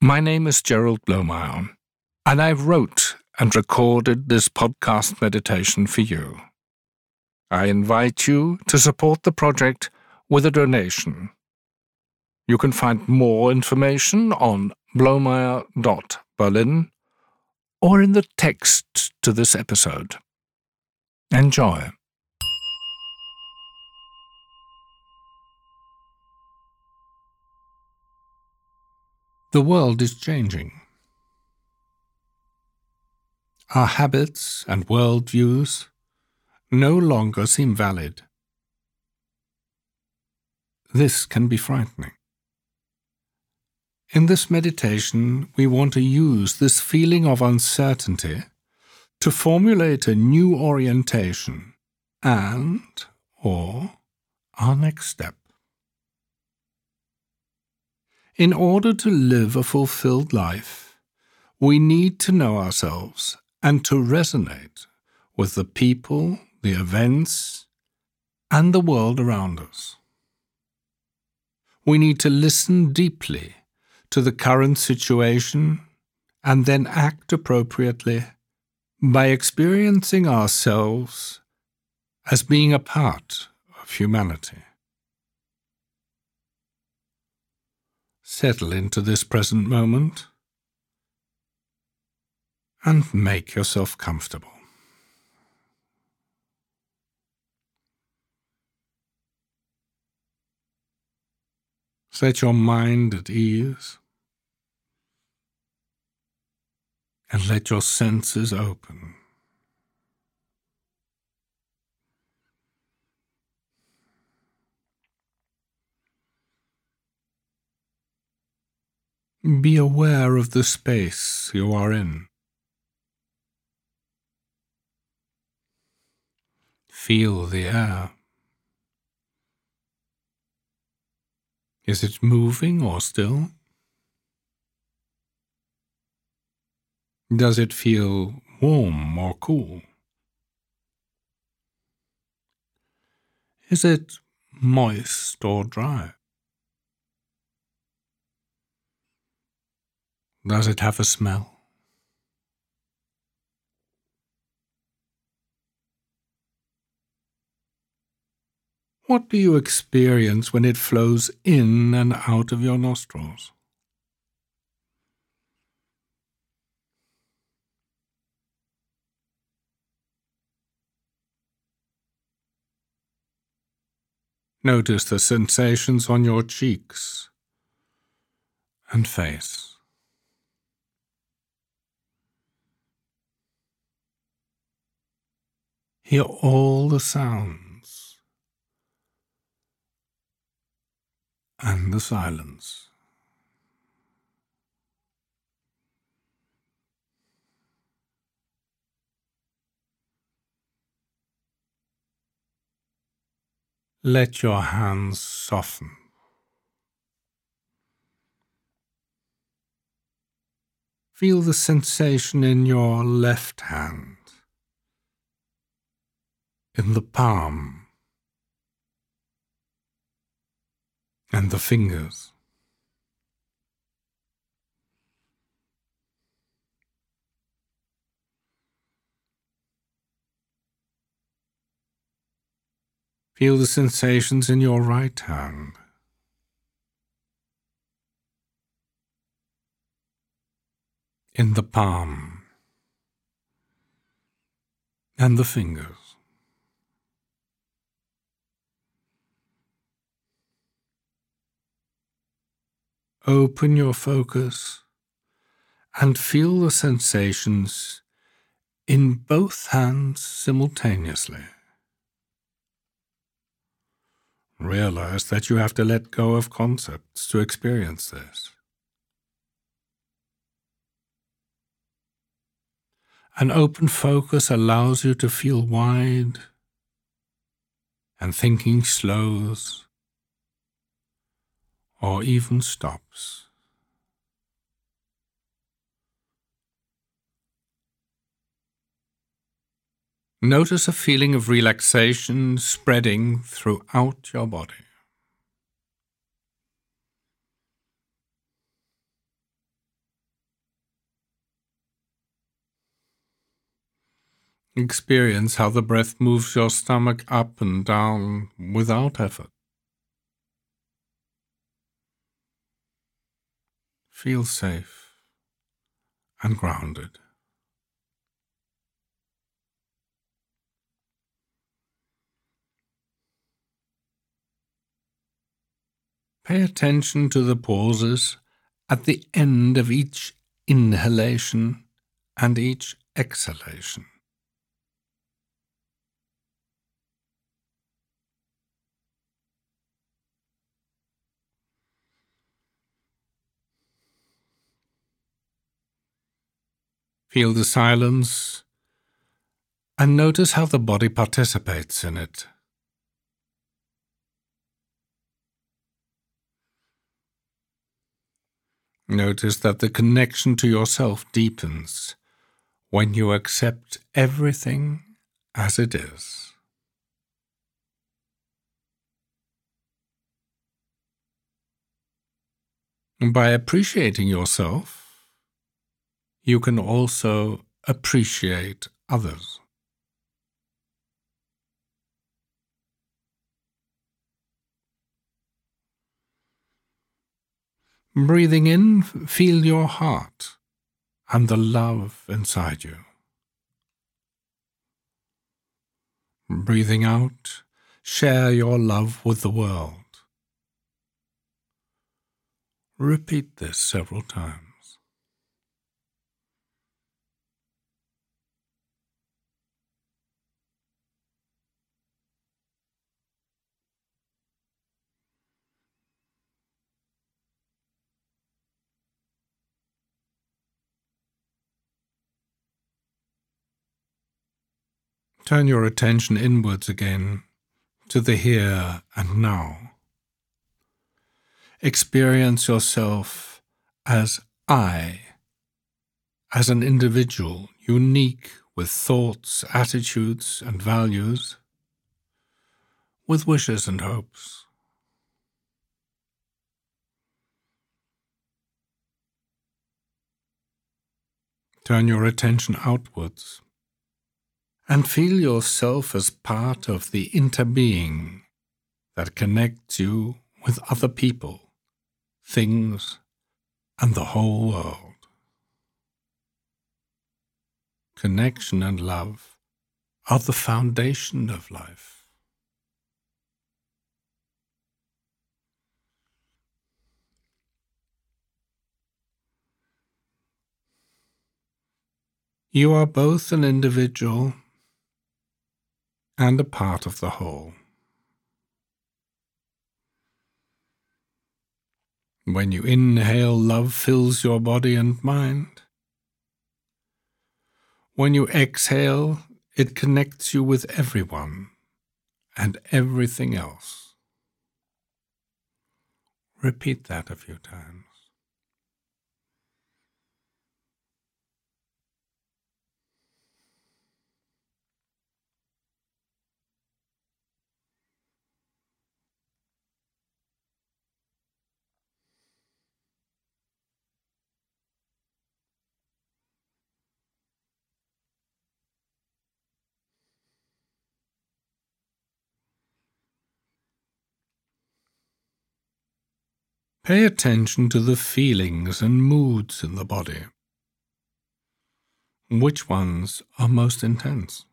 My name is Gerald Blomeyer, and I've wrote and recorded this podcast meditation for you. I invite you to support the project with a donation. You can find more information on blomeyer.berlin or in the text to this episode. Enjoy. The world is changing. Our habits and worldviews no longer seem valid. This can be frightening. In this meditation, we want to use this feeling of uncertainty to formulate a new orientation and or our next step. In order to live a fulfilled life, we need to know ourselves and to resonate with the people, the events, and the world around us. We need to listen deeply to the current situation and then act appropriately by experiencing ourselves as being a part of humanity. Settle into this present moment and make yourself comfortable. Set your mind at ease and let your senses open. Be aware of the space you are in. Feel the air. Is it moving or still? Does it feel warm or cool? Is it moist or dry? Does it have a smell? What do you experience when it flows in and out of your nostrils? Notice the sensations on your cheeks and face. Hear all the sounds and the silence. Let your hands soften. Feel the sensation in your left hand in the palm and the fingers. Feel the sensations in your right hand. In the palm and the fingers. Open your focus and feel the sensations in both hands simultaneously. Realize that you have to let go of concepts to experience this. An open focus allows you to feel wide, and thinking slows or even stops. Notice a feeling of relaxation spreading throughout your body. Experience how the breath moves your stomach up and down without effort. Feel safe and grounded. Pay attention to the pauses at the end of each inhalation and each exhalation. Feel the silence and notice how the body participates in it. Notice that the connection to yourself deepens when you accept everything as it is. By appreciating yourself, you can also appreciate others. Breathing in, feel your heart and the love inside you. Breathing out, share your love with the world. Repeat this several times. Turn your attention inwards again to the here and now. Experience yourself as I, as an individual unique with thoughts, attitudes, and values, with wishes and hopes. Turn your attention outwards and feel yourself as part of the interbeing that connects you with other people, things, and the whole world. Connection and love are the foundation of life. You are both an individual and a part of the whole. When you inhale, love fills your body and mind. When you exhale, it connects you with everyone and everything else. Repeat that a few times. Pay attention to the feelings and moods in the body. Which ones are most intense?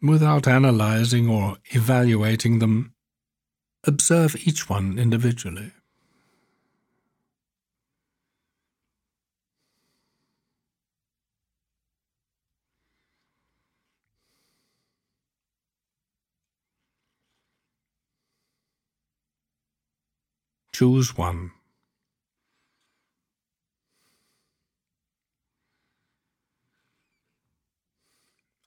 Without analyzing or evaluating them, observe each one individually. Choose one.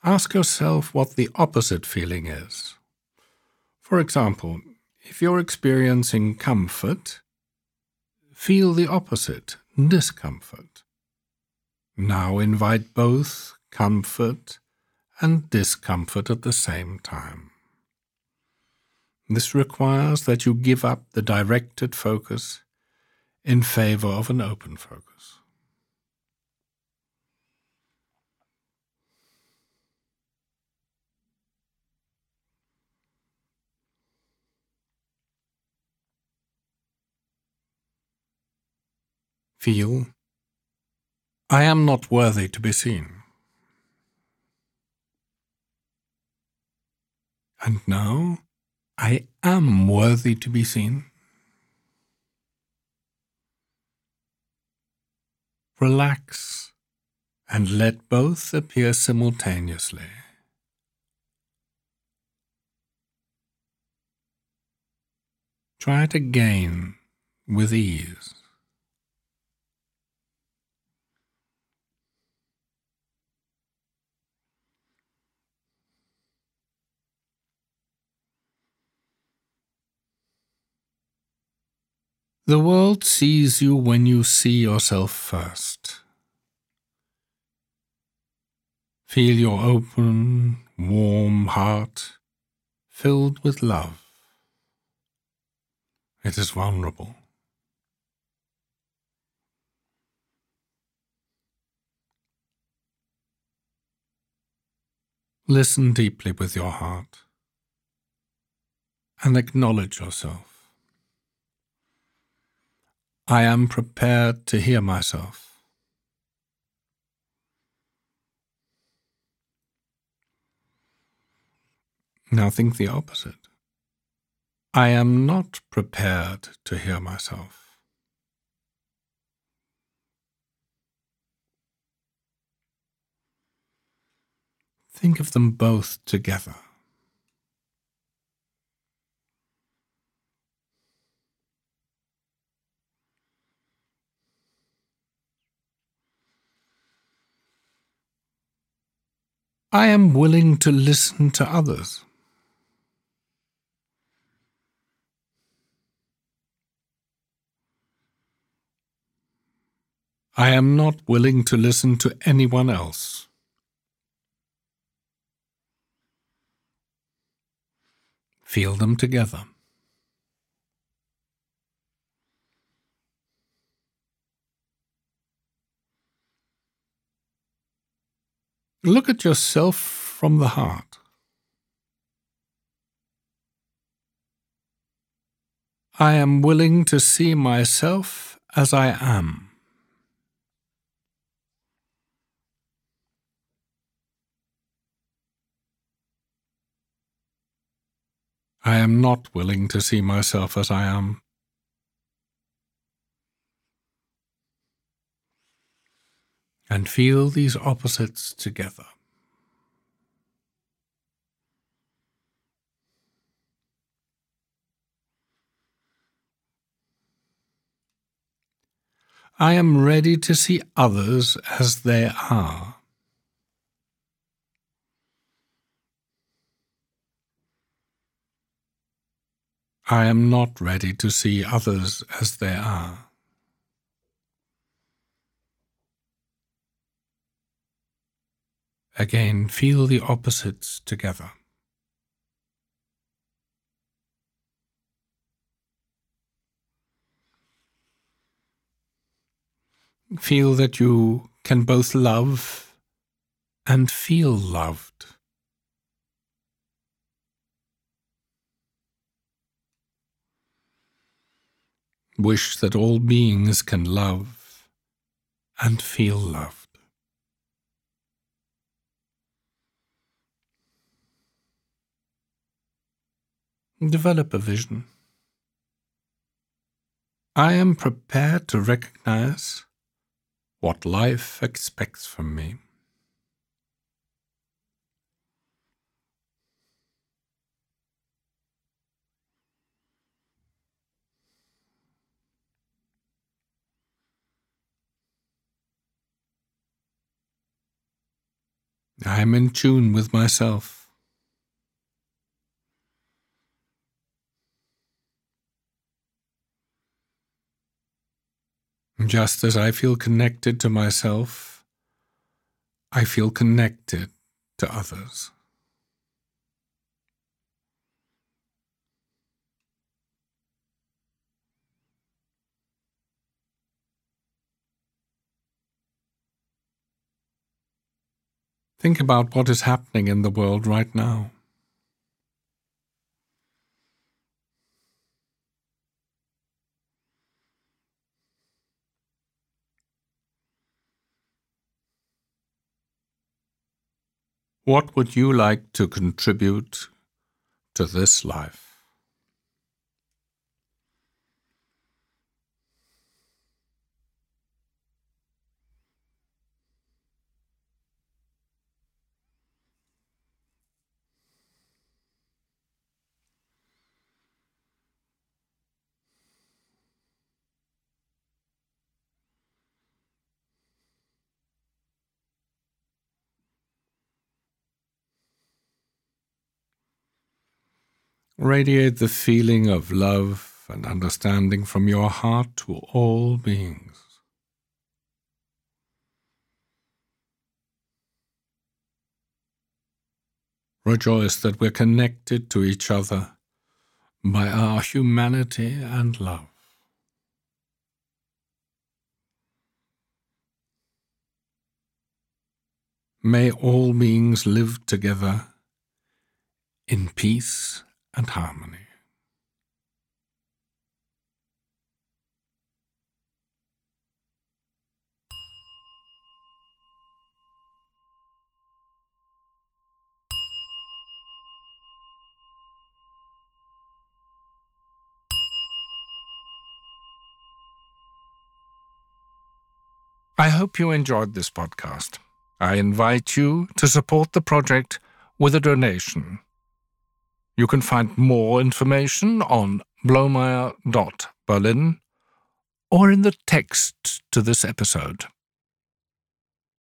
Ask yourself what the opposite feeling is. For example, if you're experiencing comfort, feel the opposite, discomfort. Now invite both comfort and discomfort at the same time. This requires that you give up the directed focus in favor of an open focus. Feel, I am not worthy to be seen. And now I am worthy to be seen. Relax and let both appear simultaneously. Try it again with ease. The world sees you when you see yourself first. Feel your open, warm heart filled with love. It is vulnerable. Listen deeply with your heart and acknowledge yourself. I am prepared to hear myself. Now think the opposite. I am not prepared to hear myself. Think of them both together. I am willing to listen to others. I am not willing to listen to anyone else. Feel them together. Look at yourself from the heart. I am willing to see myself as I am. I am not willing to see myself as I am. And feel these opposites together. I am ready to see others as they are. I am not ready to see others as they are. Again, feel the opposites together. Feel that you can both love and feel loved. Wish that all beings can love and feel love. Develop a vision. I am prepared to recognize what life expects from me. I am in tune with myself. Just as I feel connected to myself, I feel connected to others. Think about what is happening in the world right now. What would you like to contribute to this life? Radiate the feeling of love and understanding from your heart to all beings. Rejoice that we're connected to each other by our humanity and love. May all beings live together in peace and harmony. I hope you enjoyed this podcast. I invite you to support the project with a donation you can find more information on blomeyer.berlin or in the text to this episode.